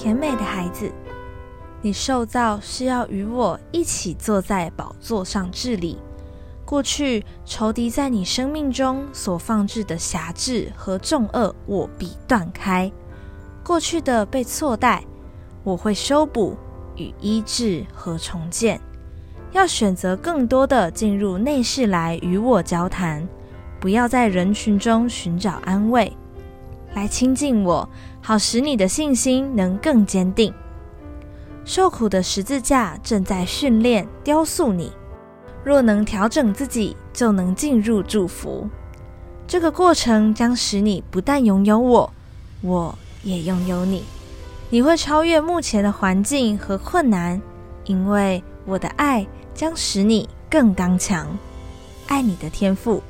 甜美的孩子，你受造是要与我一起坐在宝座上治理。过去仇敌在你生命中所放置的辖制和重轭，我必断开。过去的被错待，我会修补与医治和重建。要选择更多的进入内室来与我交谈，不要在人群中寻找安慰。来亲近我，好使你的信心能更坚定。受苦的十字架正在训练、雕塑你。若能调整自己，就能进入祝福。这个过程将使你不但拥有我，我也拥有你。你会超越目前的环境和困难，因为我的爱将使你更刚强。爱你的天赋。